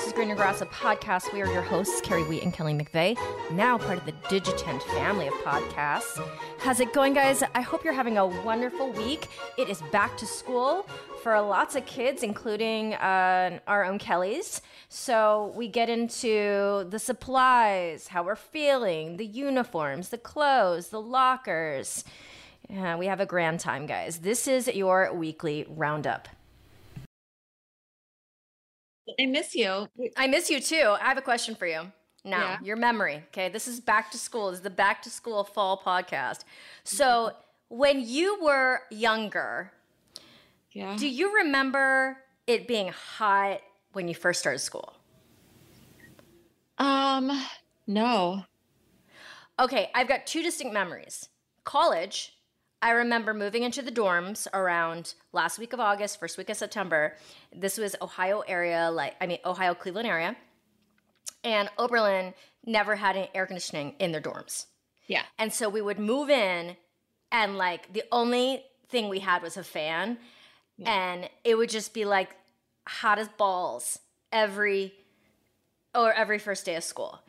This is Greener Grass, a podcast. We are your hosts, Kerry Wheat and Kelly McVeigh, now part of the Digitent family of podcasts. How's it going, guys? I hope you're having a wonderful week. It is back to school for lots of kids, including uh, our own Kellys. So we get into the supplies, how we're feeling, the uniforms, the clothes, the lockers. We have a grand time, guys. This is your weekly roundup. I miss you. I miss you too. I have a question for you. Now, Yeah. your memory. Okay, this is back to school. This is the back to school fall podcast. So, when you were younger, Yeah. do you remember it being hot when you first started school? um, no. Okay, I've got two distinct memories. College, I remember moving into the dorms around last week of August, first week of September. This was Ohio area, like I mean Ohio Cleveland area. And Oberlin never had any air conditioning in their dorms. Yeah. And so we would move in and like the only thing we had was a fan and it would just be like hot as balls every or every first day of school.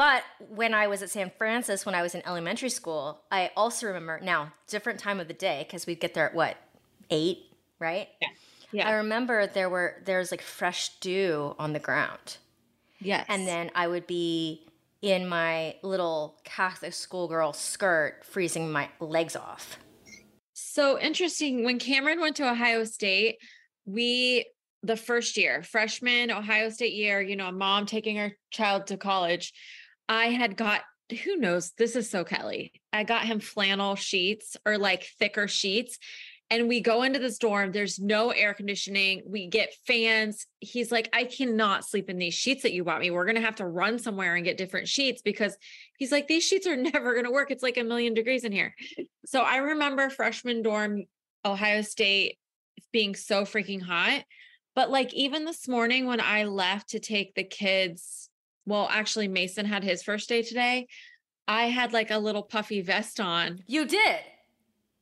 But when I was at San Francis, when I was in elementary school, I also remember now different time of the day because we'd get there at what eight, right? Yeah. Yeah. I remember there were there's like fresh dew on the ground, yes. and then I would be in my little Catholic schoolgirl skirt, freezing my legs off. so interesting. When Cameron went to Ohio State, we the first year, freshman Ohio State year, you know, a mom taking her child to college. I had got who knows, this is so Kelly. I got him flannel sheets or like thicker sheets. And we go into this dorm. There's no air conditioning. We get fans. He's like, I cannot sleep in these sheets that you bought me. We're going to have to run somewhere and get different sheets because he's like, these sheets are never going to work. It's like a million degrees in here. So I remember freshman dorm, Ohio State being so freaking hot. But like even this morning when I left to take the kids, well, actually, Mason had his first day today. I had like a little puffy vest on. You did.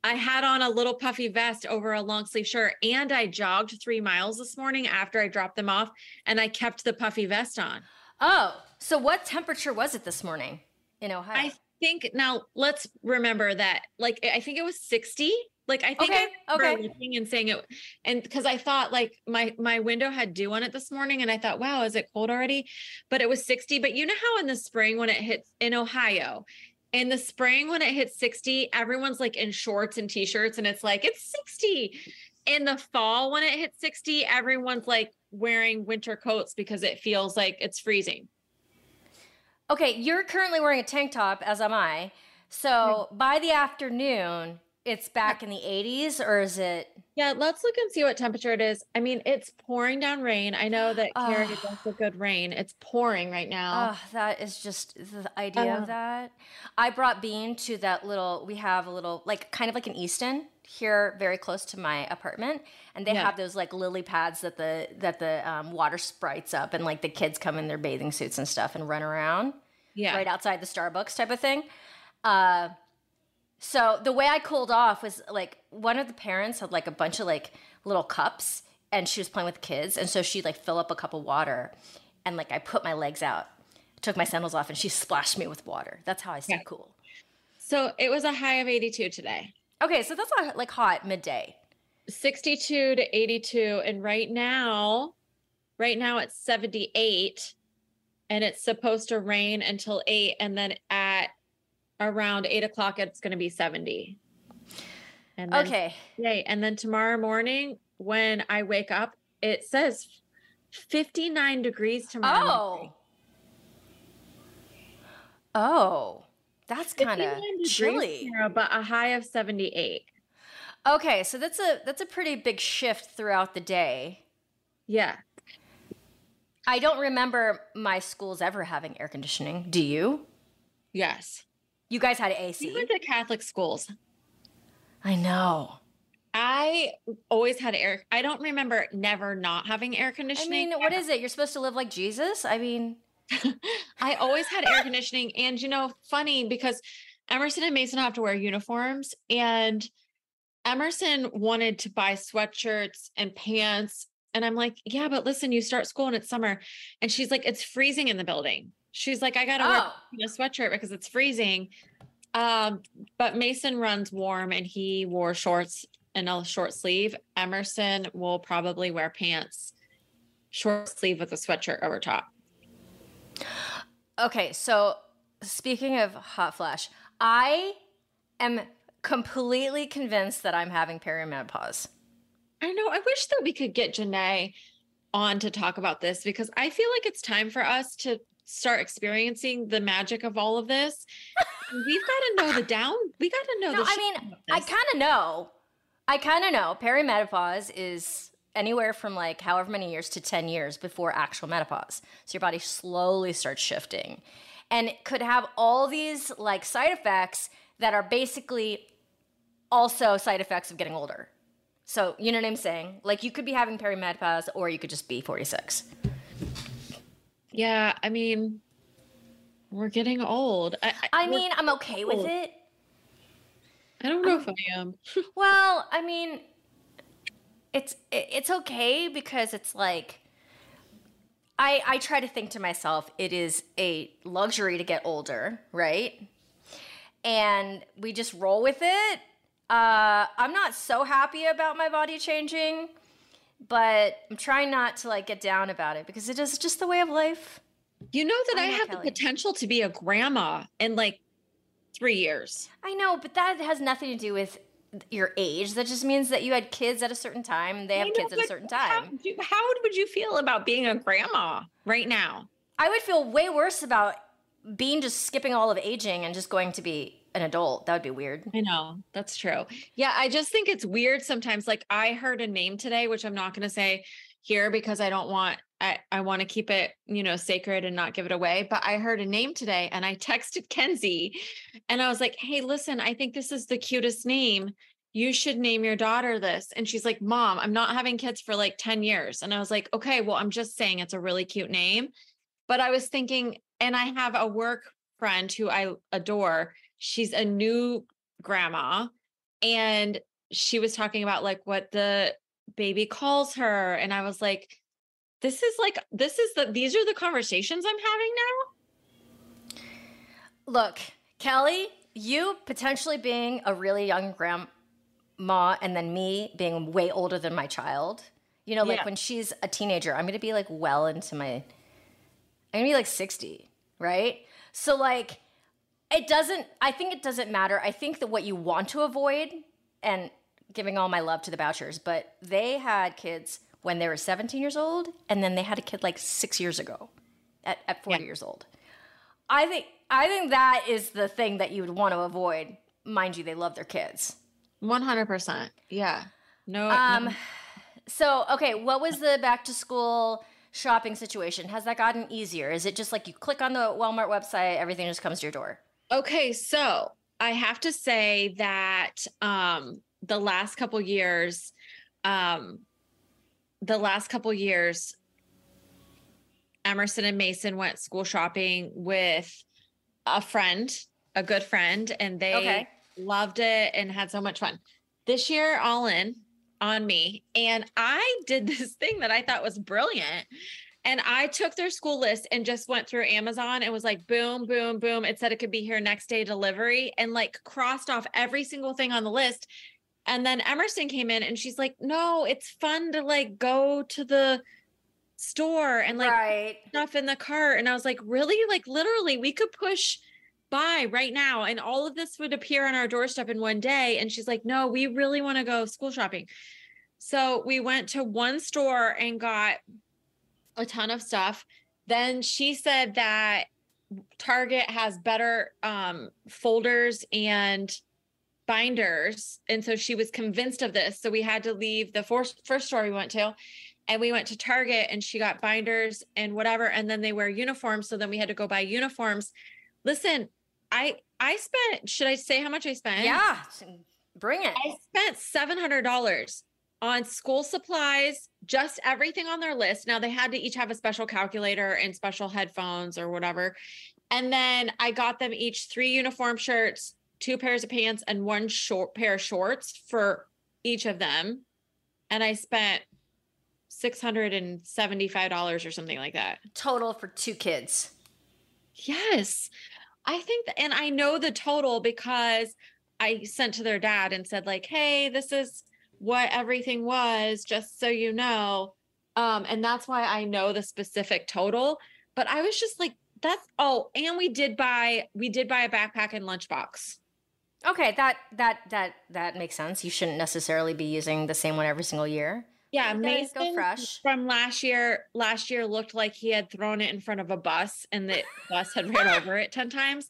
I had on a little puffy vest over a long sleeve shirt and I jogged three miles this morning after I dropped them off and I kept the puffy vest on. Oh, so what temperature was it this morning in Ohio? I think now let's remember that like I think it was 60. Like I think Okay, I remember okay. looking and saying it and because I thought like my my window had dew on it this morning and I thought, wow, is it cold already? But it was 60. But you know how in the spring when it hits in Ohio, in the spring when it hits 60, everyone's like in shorts and t-shirts and it's like it's 60. In the fall when it hits 60, everyone's like wearing winter coats because it feels like it's freezing. Okay, you're currently wearing a tank top, as am I. So mm-hmm. by the afternoon, it's back in the 80s, or is it? Yeah, let's look and see what temperature it is. I mean, it's pouring down rain. I know that Carrie does the good rain. It's pouring right now. Oh, that is just the idea Uh. of that. I brought Bean to that little. We have a little, like, kind of like an Easton here, very close to my apartment, and they Yeah. have those like lily pads that the that the um, water sprites up, and like the kids come in their bathing suits and stuff and run around. yeah. right outside the Starbucks type of thing. Uh, so the way I cooled off was like one of the parents had like a bunch of like little cups and she was playing with the kids. And so she'd like fill up a cup of water and like I put my legs out, took my sandals off and she splashed me with water. That's how I stay Yeah. cool. So it was a high of 82 today. Okay, so that's not like hot midday. 62 to 82 and right now right now it's 78 and it's supposed to rain until 8 and then at around 8 o'clock it's going to be 70 and then Okay. Yay. And then tomorrow morning, when I wake up, it says 59 degrees tomorrow. Oh. morning. Oh. Oh. That's kind of chilly. tomorrow, but a high of 78. Okay, so that's a that's a pretty big shift throughout the day. Yeah. I don't remember my schools ever having air conditioning. Do you? Yes. You guys had We AC. went to Catholic schools. I know. I always had air. I don't remember never not having air conditioning. I mean, what is it? You're supposed to live like Jesus? I mean, I always had air conditioning. And, you know, funny because Emerson and Mason have to wear uniforms. And Emerson wanted to buy sweatshirts and pants And I'm like, yeah, but listen, you start school and it's summer. And she's like, it's freezing in the building. She's like, I gotta Oh. wear a sweatshirt because it's freezing. Um, but Mason runs warm and he wore shorts and a short sleeve. Emerson will probably wear pants, short sleeve with a sweatshirt over top. Okay, so speaking of hot flash, I am completely convinced that I'm having perimenopause. I know. I wish that we could get Janae on to talk about this because I feel like it's time for us to start experiencing the magic of all of this. We've got to know the down. We got to know No, the. I mean, I kind of know. I kind of know. Perimenopause is anywhere from like however many years to 10 years before actual menopause. So your body slowly starts shifting. And it could have all these like side effects that are basically also side effects of getting older. So, you know what I'm saying? Like you could be having perimenopause or you could just be 46. Yeah, I mean, we're getting old. I, I we're- mean, I'm okay with it. I don't know if I am. Well, I mean, it's it's okay because it's like I I try to think to myself, it is a luxury to get older, right? And we just roll with it. Uh, I'm not so happy about my body changing, but I'm trying not to like get down about it because it is just the way of life. You know that I I, know, have Kelly. the potential to be a grandma in like three years. I know, but that has nothing to do with your age. That just means that you had kids at a certain time and they have know, kids at a certain time. do- how would you feel about being a grandma right now? I would feel way worse about being just skipping all of aging and just going to be an adult. That would be weird. I know that's true. Yeah, I just think it's weird sometimes. Like I heard a name today, which I'm not going to say here because I don't want. I I want to keep it, you know, sacred and not give it away. But I heard a name today, and I texted Kenzie, and I was like, "Hey, listen, I think this is the cutest name. You should name your daughter this." And she's like, "Mom, I'm not having kids for like 10 years." And I was like, "Okay, well, I'm just saying it's a really cute name." But I was thinking, and I have a work friend who I adore. She's a new grandma and she was talking about like what the baby calls her and I was like this is like this is the these are the conversations I'm having now. Look, Kelly, you potentially being a really young grandma and then me being way older than my child. You know, like Yeah. when she's a teenager, I'm going to be like well into my I'm going to be like 60, right? So like it doesn't I think it doesn't matter. I think that what you want to avoid and giving all my love to the Bouchers, but they had kids when they were 17 years old and then they had a kid like 6 years ago at at 40 Yeah. years old. I think I think that is the thing that you would want to avoid. Mind you, they love their kids. 100%. Yeah. No, Um, no. so okay, what was the back to school shopping situation? Has that gotten easier? Is it just like you click on the Walmart website, everything just comes to your door? Okay, so I have to say that um the last couple years um the last couple years Emerson and Mason went school shopping with a friend, a good friend, and they Okay. loved it and had so much fun. This year, all in on me. And I did this thing that I thought was brilliant. And I took their school list and just went through Amazon and was like, boom, boom, boom. It said it could be here next day delivery and like crossed off every single thing on the list. And then Emerson came in and she's like, no, it's fun to like go to the store and like right. stuff in the cart. And I was like, really? Like literally, we could push buy right now and all of this would appear on our doorstep in one day. And she's like, no, we really want to go school shopping. So we went to one store and got a ton of stuff. Then she said that Target has better um, folders and binders. And so she was convinced of this. So we had to leave the first, first store we went to and we went to Target and she got binders and whatever. And then they wear uniforms. So then we had to go buy uniforms. Listen, I I spent, should I say how much I spent? Yeah. Bring it. I spent seven hundred dollars on school supplies, just everything on their list. Now they had to each have a special calculator and special headphones or whatever. And then I got them each three uniform shirts, two pairs of pants, and one short pair of shorts for each of them. And I spent $675 or something like that. Total for two kids. Yes. I think, th- and I know the total because I sent to their dad and said, like, hey, this is what everything was, just so you know. Um, and that's why I know the specific total. But I was just like, that's oh, and we did buy we did buy a backpack and lunchbox. Okay, that that that that makes sense. You shouldn't necessarily be using the same one every single year. Yeah, Mason fresh. from last year. Last year looked like he had thrown it in front of a bus, and the bus had ran over it ten times.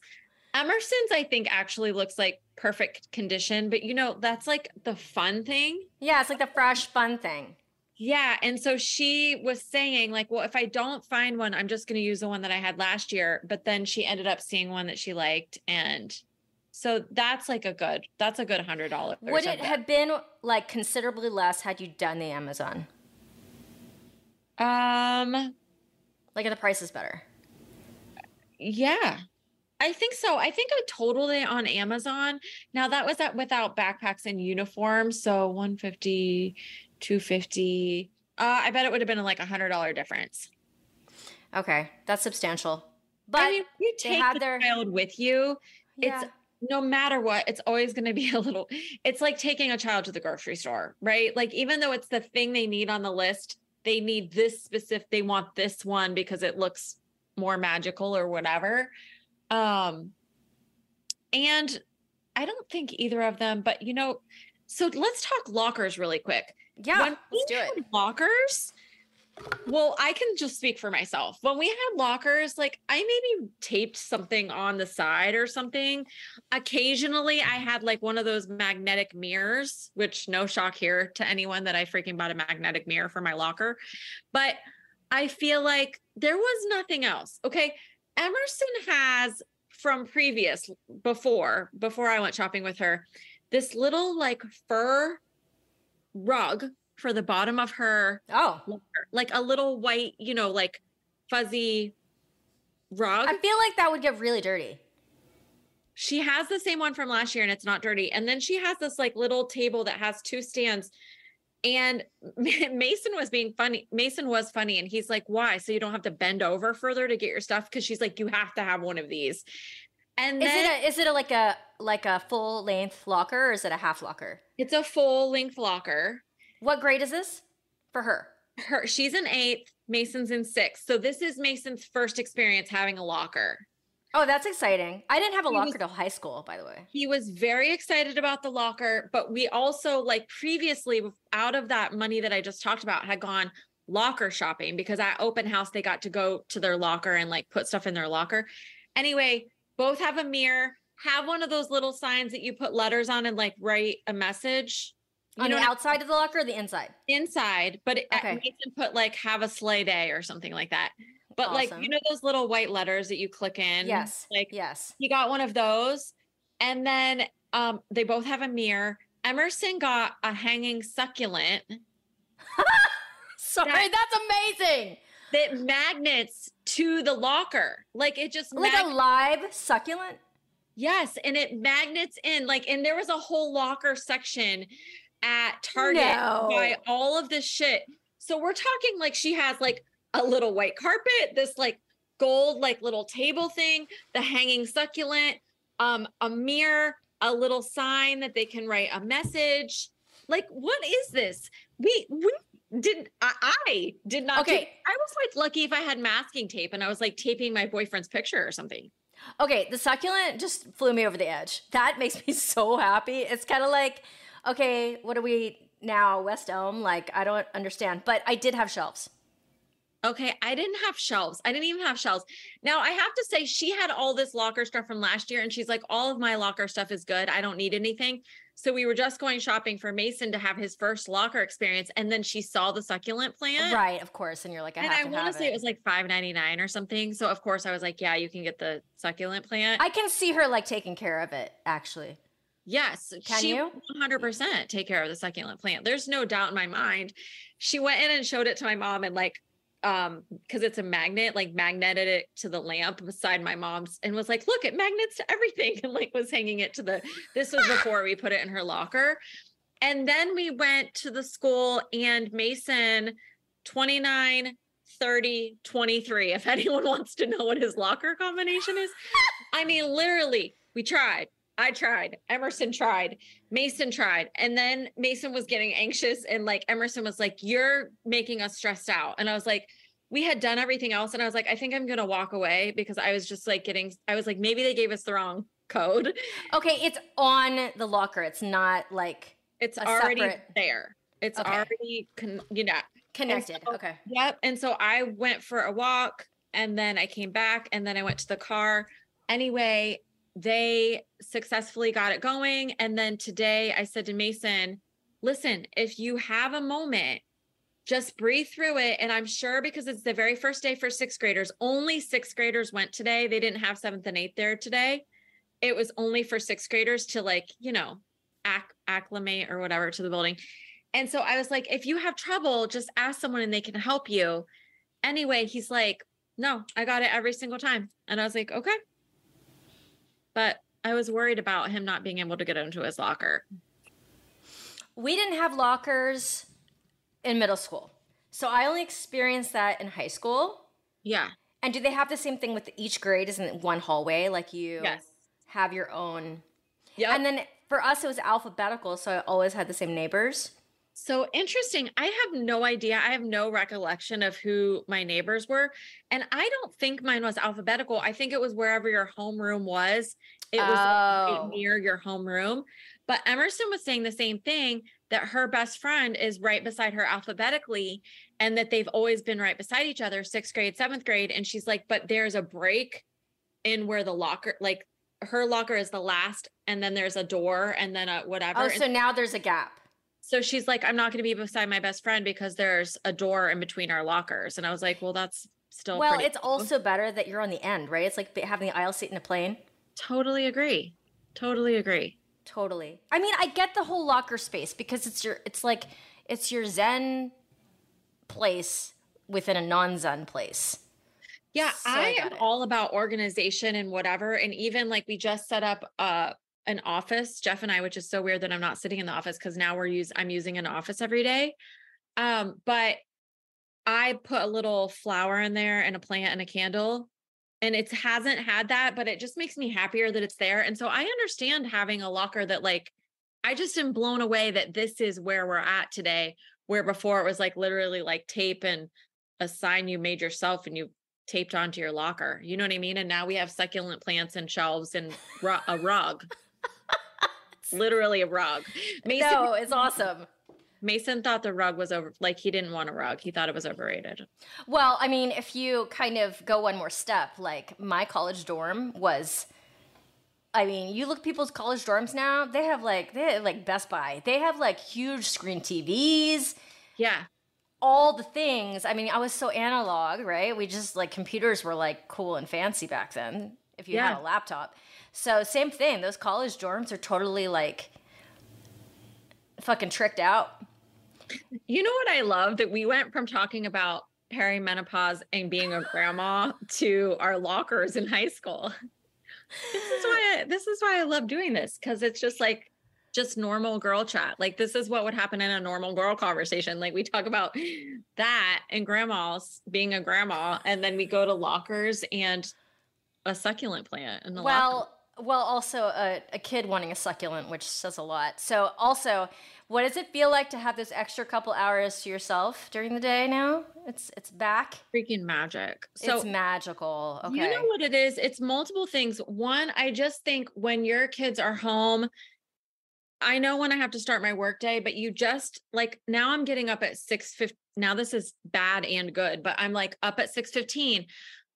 Emerson's, I think, actually looks like perfect condition, but you know that's like the fun thing. Yeah, it's like the fresh fun thing. Yeah, and so she was saying like, well, if I don't find one, I'm just going to use the one that I had last year. But then she ended up seeing one that she liked, and so that's like a good. That's a good hundred dollars. Would it have been like considerably less had you done the Amazon? Um. Like the price is better. Yeah. I think so. I think I totaled it on Amazon. Now that was at without backpacks and uniforms. So 150, 250. Uh, I bet it would have been like a hundred dollar difference. Okay, that's substantial. But I mean, you take the their- child with you. yeah, It's no matter what, it's always going to be a little. It's like taking a child to the grocery store, right? Like even though it's the thing they need on the list, they need this specific. They want this one because it looks more magical or whatever. Um, and I don't think either of them, but you know, so let's talk lockers really quick. yeah, when let's do it. Lockers. Well, I can just speak for myself. When we had lockers, like I maybe taped something on the side or something. Occasionally, I had like one of those magnetic mirrors, which no shock here to anyone that I freaking bought a magnetic mirror for my locker. But I feel like there was nothing else. Okay. Emerson has from previous before, before I went shopping with her, this little like fur rug for the bottom of her Oh, locker, like a little white, you know, like fuzzy rug. I feel like that would get really dirty. she has the same one from last year and it's not dirty. And then she has this like little table that has two stands. And Mason was being funny. Mason was funny. And he's like, why? So you don't have to bend over further to get your stuff? Cause she's like, you have to have one of these. And Is then it a is it a, like a like a full length locker or is it a half locker? it's a full length locker. What grade is this for her? Her she's in eighth, Mason's in sixth. So this is Mason's first experience having a locker. Oh, that's exciting. I didn't have a He locker was- till high school, by the way. he was very excited about the locker but we also like previously out of that money that i just talked about had gone locker shopping because at open house they got to go to their locker and like put stuff in their locker anyway both have a mirror have one of those little signs that you put letters on and like write a message you On know the outside of the locker or the inside? inside but it uh, Okay. Mason put like have a sleigh day or something like that but like you know those little white letters that you click in Yes. like Yes. he got one of those and then um they both have a mirror emerson got a hanging succulent Sorry, That- that's amazing. that magnets to the locker like it just Like mag- a live succulent? yes and it magnets in like and there was a whole locker section at target No. by all of this shit so we're talking like she has like a little white carpet this like gold like little table thing the hanging succulent um a mirror a little sign that they can write a message like what is this we we did I, I did not Okay. take- i was like lucky if i had masking tape and i was like taping my boyfriend's picture or something Okay, the succulent just flew me over the edge. That makes me so happy. It's kind of like, okay, what are we now, West Elm? Like, I don't understand. But I did have shelves. Okay, I didn't have shelves. I didn't even have shelves. Now, I have to say, she had all this locker stuff from last year, and she's like, all of my locker stuff is good. I don't need anything. So we were just going shopping for Mason to have his first locker experience, and then she saw the succulent plant. Right, of course. And you're like, I And have I want to say it. it was like five ninety nine or something. So of course I was like, yeah, you can get the succulent plant. I can see her like taking care of it, actually. Yes. Can she you? 100% take care of the succulent plant. There's no doubt in my mind. She went in and showed it to my mom and like, um, because it's a magnet, like magneted it to the lamp beside my mom's and was like, look, it magnets to everything. And like was hanging it to the, this was before we put it in her locker. And then we went to the school and Mason 29, 30, 23. If anyone wants to know what his locker combination is. I mean, literally, we tried. I tried. Emerson tried. Mason tried. And then Mason was getting anxious and like Emerson was like, You're making us stressed out. And I was like, we had done everything else. And I was like, I think I'm gonna walk away because I was just like getting, I was like, maybe they gave us the wrong code. Okay, it's on the locker. It's not like It's already separate- there. It's Okay. already con- you know. connected. so- okay. Yep. And so I went for a walk and then I came back and then I went to the car. Anyway, they successfully got it going. And then today I said to Mason, listen, if you have a moment, just breathe through it. And I'm sure because it's the very first day for sixth graders, only sixth graders went today. They didn't have seventh and eighth there today. It was only for sixth graders to like, you know, acc- acclimate or whatever to the building. And so I was like, if you have trouble, just ask someone and they can help you. Anyway, he's like, no, I got it every single time. And I was like, okay. But I was worried about him not being able to get into his locker. We didn't have lockers in middle school. So I only experienced that in high school. Yeah. And do they have the same thing with each grade? Isn't it one hallway? Like you Yes. have your own. Yeah. And then for us, it was alphabetical. So I always had the same neighbors. So interesting. I have no idea. I have no recollection of who my neighbors were. And I don't think mine was alphabetical. I think it was wherever your homeroom was. It was right Oh. near your homeroom. But Emerson was saying the same thing that her best friend is right beside her alphabetically and that they've always been right beside each other, sixth grade, seventh grade. And she's like, but there's a break in where the locker, like her locker is the last, and then there's a door and then a whatever. Oh, so now there's a gap. So she's like, I'm not going to be beside my best friend because there's a door in between our lockers. And I was like, well, that's still well, it's cool. also better that you're on the end, right? It's like having the aisle seat in a plane. totally agree. Totally agree. Totally. I mean, I get the whole locker space because it's your it's like it's your zen place within a non-zen place. Yeah, So I I am it. all about organization and whatever. And even like we just set up uh an office, Jeff and I, which is so weird that I'm not sitting in the office because now we're use I'm using an office every day. Um, but I put a little flower in there and a plant and a candle. And it hasn't had that, but it just makes me happier that it's there. And so I understand having a locker that like I just am blown away that this is where we're at today, where before it was like literally like tape and a sign you made yourself and you taped onto your locker. You know what I mean? And now we have succulent plants and shelves and a rug. Literally a rug. Mason, No, it's awesome. Mason thought the rug was over like he didn't want a rug. He thought it was overrated. Well, I mean, if you kind of go one more step, like my college dorm was I mean, you look at people's college dorms now, they have like they have like Best Buy. They have like huge screen TVs, Yeah. all the things. I mean, I was so analog, right? We just like computers were like cool and fancy back then if you had a laptop. So, same thing. Those college dorms are totally like fucking tricked out. You know what I love that we went from talking about perimenopause and being a grandma to our lockers in high school. This is why I, this is why I love doing this because it's just like just normal girl chat. Like this is what would happen in a normal girl conversation. Like we talk about that and grandma's being a grandma, and then we go to lockers and a succulent plant in the locker. Well, also a, a kid wanting a succulent, which says a lot. So, also, what does it feel like to have this extra couple hours to yourself during the day now? It's it's back. freaking magic. So it's magical. Okay. You know what it is? It's multiple things. One, I just think when your kids are home, I know when I have to start my workday, but you just like now I'm getting up at 6 Now this is bad and good, but I'm like up at 6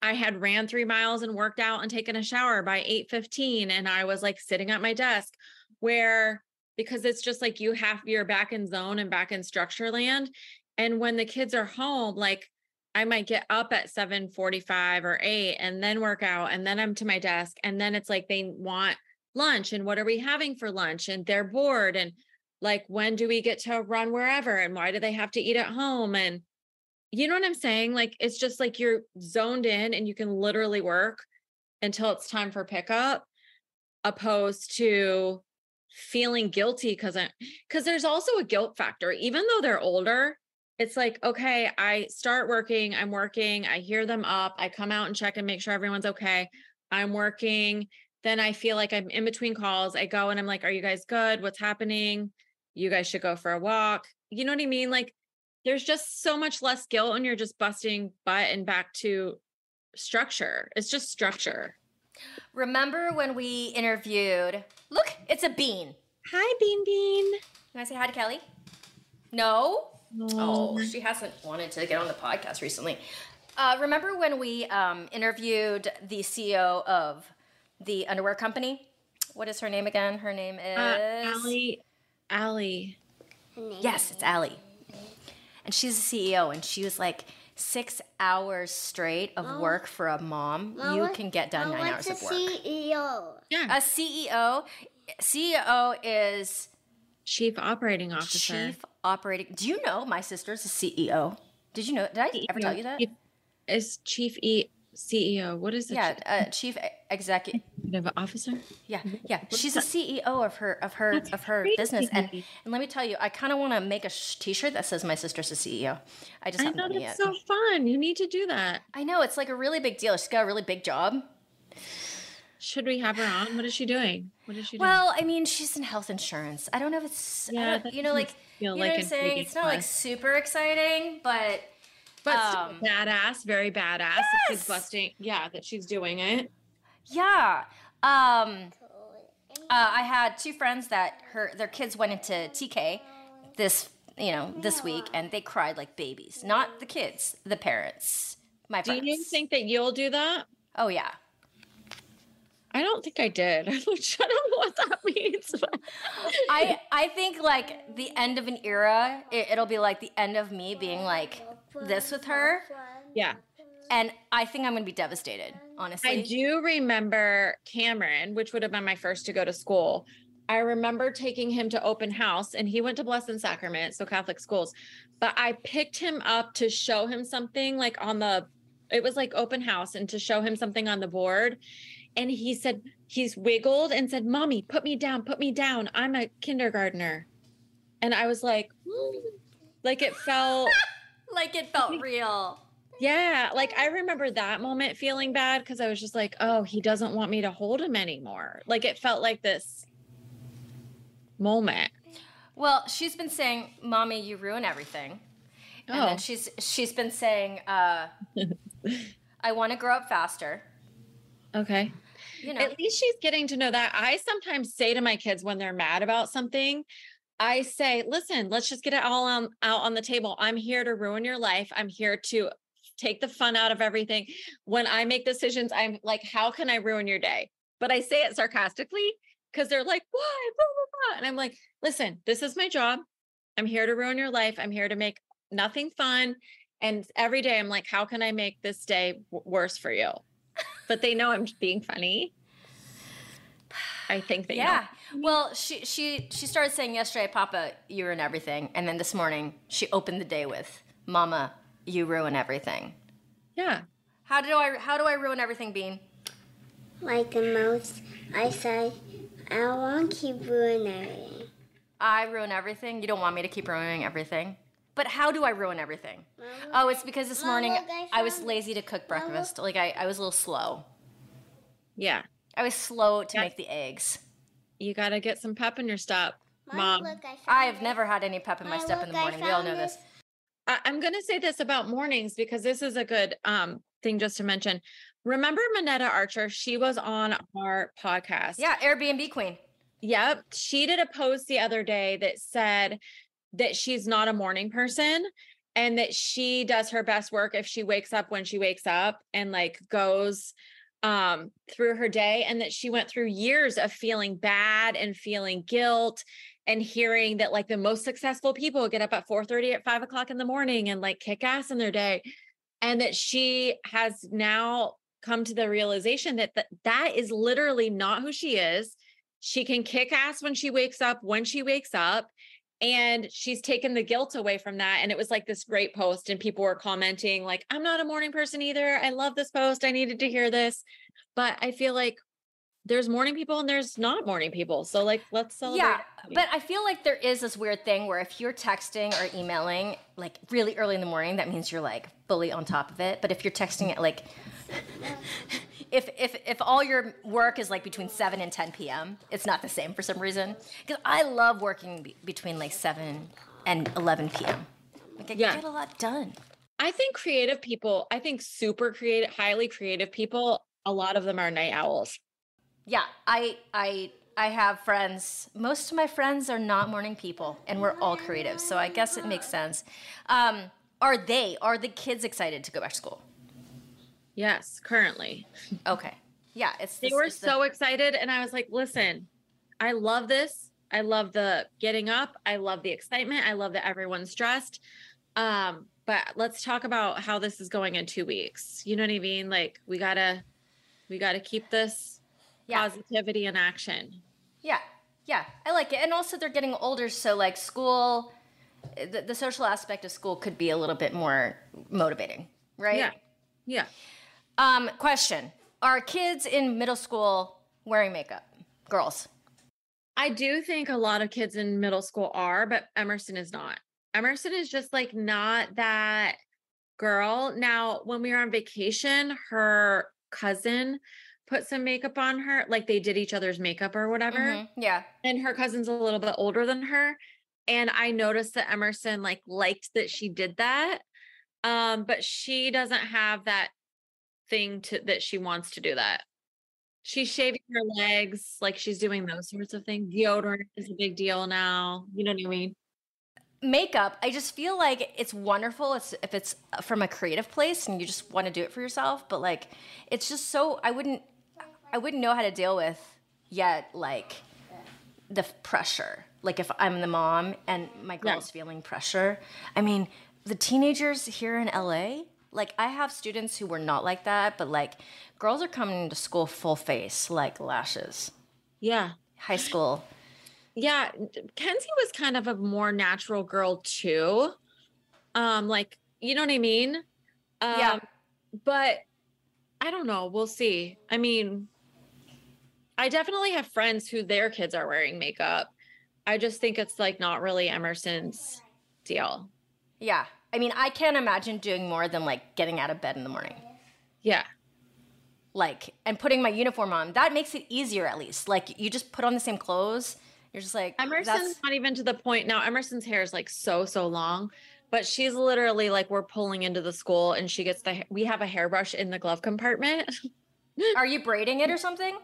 I had ran three miles and worked out and taken a shower by 8 15. And I was like sitting at my desk where because it's just like you have you're back in zone and back in structure land. And when the kids are home, like I might get up at 7:45 or 8 and then work out and then I'm to my desk and then it's like they want lunch and what are we having for lunch and they're bored and like when do we get to run wherever and why do they have to eat at home and you know what I'm saying like it's just like you're zoned in and you can literally work until it's time for pickup opposed to feeling guilty cuz I cuz there's also a guilt factor even though they're older it's like, okay, I start working, I'm working, I hear them up, I come out and check and make sure everyone's okay. I'm working. Then I feel like I'm in between calls. I go and I'm like, are you guys good? What's happening? You guys should go for a walk. You know what I mean? Like, there's just so much less guilt when you're just busting butt and back to structure. It's just structure. Remember when we interviewed? Look, it's a bean. Hi, Bean Bean. Can I say hi to Kelly? No. Oh, she hasn't wanted to get on the podcast recently. Uh, remember when we um, interviewed the CEO of the underwear company? What is her name again? Her name is Uh, Allie. Allie. Yes, it's Allie. And she's a CEO, and she was like six hours straight of work for a mom. Mom, you can get done Mom, nine what's hours of a work. CEO? Yeah. A CEO, CEO is Chief Operating Officer. chief operating. Do you know my sister's a CEO? Did you know? Did I ever tell you that? Is Chief- Chief E CEO. What is it? Yeah, uh, chief executive. Executive Officer. Yeah, yeah. She's a CEO of her of her of her business, and and let me tell you, I kind of want to make a sh- T-shirt that says "My sister's a CEO." I just I haven't know that's yet. so fun. You need to do that. I know it's like a really big deal. She's got a really big job. Should we have her on? What is she doing? What is she doing? Well, I mean, she's in health insurance. I don't know if it's, Yeah, you know, like, you like know what I'm saying? It's not like super exciting, but but um, badass, very badass. Yes! busting. Yeah, that she's doing it. yeah. Um, uh, I had two friends that her their kids went into TK this you know this week, and they cried like babies. Not the kids, the parents. My Do you think that you'll do that? Oh yeah. I don't think I did. I don't know what that means. but- I I think like the end of an era. It, it'll be like the end of me being like this with her, yeah. And I think I'm gonna be devastated. Honestly. I do remember Cameron, which would have been my first to go to school. I remember taking him to open house and he went to Blessed Sacrament, so Catholic schools. But I picked him up to show him something like on the it was like open house and to show him something on the board. And he said, he's wiggled and said, Mommy, put me down, put me down. I'm a kindergartner. And I was like, like it felt like it felt real. Yeah, like I remember that moment feeling bad because I was just like, oh, he doesn't want me to hold him anymore. Like it felt like this moment. Well, she's been saying, "Mommy, you ruin everything," and Oh. then she's she's been saying, uh, "I want to grow up faster." Okay. You know, At least she's getting to know that. I sometimes say to my kids when they're mad about something, I say, listen, let's just get it all on, out on the table. I'm here to ruin your life. I'm here to take the fun out of everything. When I make decisions, I'm like, how can I ruin your day? But I say it sarcastically because they're like, why? Blah, blah, blah. And I'm like, listen, this is my job. I'm here to ruin your life. I'm here to make nothing fun. And every day I'm like, how can I make this day w- worse for you? But they know I'm being funny. I think they know. yeah. Well, she she she started saying yesterday, "Papa, you ruin everything," and then this morning she opened the day with, "Mama, you ruin everything." Yeah. How do I how do I ruin everything, Bean? Like the mouse, I say, I want to keep ruining everything. I ruin everything. You don't want me to keep ruining everything. But how do I ruin everything? Oh, it's because this Mama, morning I I was lazy to cook breakfast. Like I, I was a little slow. Yeah. I was slow to Yeah. make the eggs. You got to get some pep in your step, Mom, mom. look, I, I have it. never had any pep in my Mom, step in the look, morning. We all found know this. I- I'm going to say this about mornings because this is a good um, thing just to mention. Remember Manetta Archer? She was on our podcast. Yeah, Airbnb queen. Yep. She did a post the other day that said that she's not a morning person and that she does her best work if she wakes up when she wakes up and like goes um through her day and that she went through years of feeling bad and feeling guilt and hearing that like the most successful people get up at 4 30 at 5 o'clock in the morning and like kick ass in their day and that she has now come to the realization that that, that is literally not who she is. She can kick ass when she wakes up when she wakes up and she's taken the guilt away from that and it was like this great post and people were commenting like i'm not a morning person either. I love this post. I needed to hear this. But i feel like there's morning people and there's not morning people. So like let's celebrate. Yeah, but I feel like there is this weird thing where if you're texting or emailing like really early in the morning, that means you're like fully on top of it. But if you're texting at like if if if all your work is like between 7 and 10 p.m., it's not the same for some reason. Cuz I love working be- between like 7 and 11 p.m. Like I Yeah. get a lot done. I think creative people, I think super creative, highly creative people, a lot of them are night owls. Yeah, I I I have friends. Most of my friends are not morning people, and we're all creative, so I guess it makes sense. Um, are they? Are the kids excited to go back to school? Yes, currently. Okay. Yeah, it's They this- were it's the- so excited. And I was like, listen, I love this. I love the getting up. I love the excitement. I love that everyone's dressed. Um, but let's talk about how this is going in two weeks. You know what I mean? Like we gotta we gotta keep this Yeah. positivity in action. yeah, yeah. I like it, and also they're getting older, so like school, the, the social aspect of school could be a little bit more motivating, right? Yeah. Yeah. Um, question: Are kids in middle school wearing makeup? Girls. I do think a lot of kids in middle school are, but Emerson is not. Emerson is just like not that girl. Now, when we were on vacation, her cousin put some makeup on her, like they did each other's makeup or whatever. Mhm, Yeah. And her cousin's a little bit older than her. And I noticed that Emerson like liked that she did that. Um, but she doesn't have that thing to that she wants to do that. She's shaving her legs, like she's doing those sorts of things. Deodorant is a big deal now. You know what I mean? makeup i just feel like it's wonderful it's, if it's from a creative place and you just want to do it for yourself but like it's just so i wouldn't i wouldn't know how to deal with yet like the pressure like if i'm the mom and my Yeah. girl's feeling pressure i mean the teenagers here in la like i have students who were not like that but like girls are coming to school full face like lashes Yeah. high school Yeah. Kenzie was kind of a more natural girl too. Um, like, you know what I mean? Um, Yeah. But I don't know. We'll see. I mean, I definitely have friends who their kids are wearing makeup. I just think it's like not really Emerson's deal. yeah i mean i can't imagine doing more than like getting out of bed in the morning Yeah. like and putting my uniform on that makes it easier at least like you just put on the same clothes you're just like Emerson's not even to the point now. Emerson's hair is like so, so long, but she's literally like, we're pulling into the school and she gets the, we have a hairbrush in the glove compartment. are you braiding it or something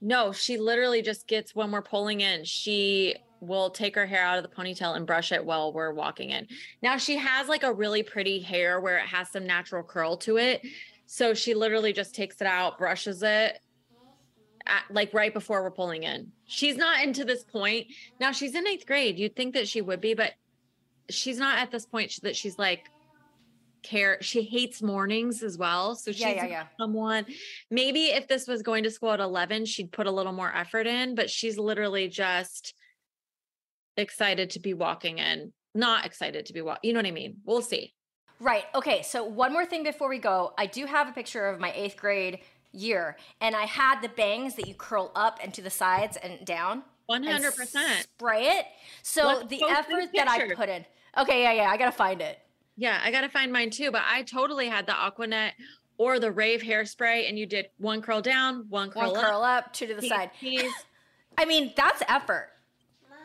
No, she literally just gets when we're pulling in, she will take her hair out of the ponytail and brush it while we're walking in. Now she has like a really pretty hair where it has some natural curl to it. So she literally just takes it out, brushes it at, like right before we're pulling in. She's not into this point. Now she's in eighth grade. You'd think that she would be, but she's not at this point that she's like care she hates mornings as well so she's Yeah, yeah, yeah. someone maybe if this was going to school at 11 she'd put a little more effort in but she's literally just excited to be walking in not excited to be walking you know what i mean? We'll see. Right okay so one more thing before we go i do have a picture of my eighth grade year and i had the bangs that you curl up and to the sides and down 100% spray it so Let's the effort that i put in okay yeah yeah i gotta find it yeah i gotta find mine too but i totally had the Aqua Net or the rave hairspray and you did one curl down one curl one up curl up two to the Keys, side keys. i mean that's effort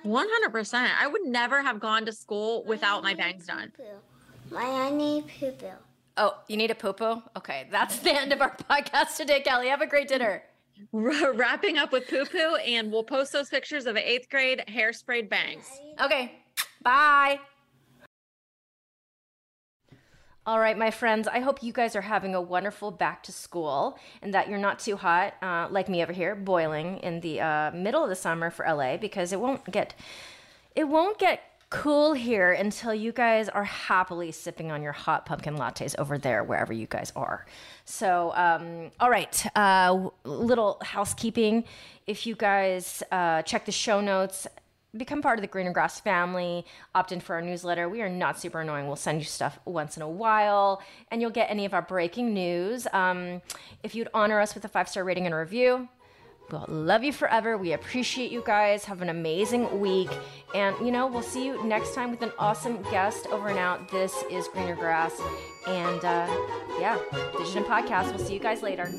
100% i would never have gone to school without my bangs done My I need poo poo. Oh, you need a poo-poo? Okay, that's the end of our podcast today, Kelly. Have a great dinner. wrapping up with poo poo and we'll post those pictures of eighth grade hairsprayed bangs Okay, bye. All right, my friends, I hope you guys are having a wonderful back to school and that you're not too hot, uh, like me over here, boiling in the uh, middle of the summer for LA because it won't get it won't get cool here until you guys are happily sipping on your hot pumpkin lattes over there wherever you guys are. So, um, all right, uh, little housekeeping. If you guys uh, check the show notes, become part of the Greener Grass family, opt in for our newsletter. We are not super annoying. We'll send you stuff once in a while, and you'll get any of our breaking news. Um, if you'd honor us with a five star rating and review, We'll love you forever. We appreciate you guys. Have an amazing week. And, you know, we'll see you next time with an awesome guest over and out. This is Greener Grass. And, uh, yeah, Vision Podcast. We'll see you guys later.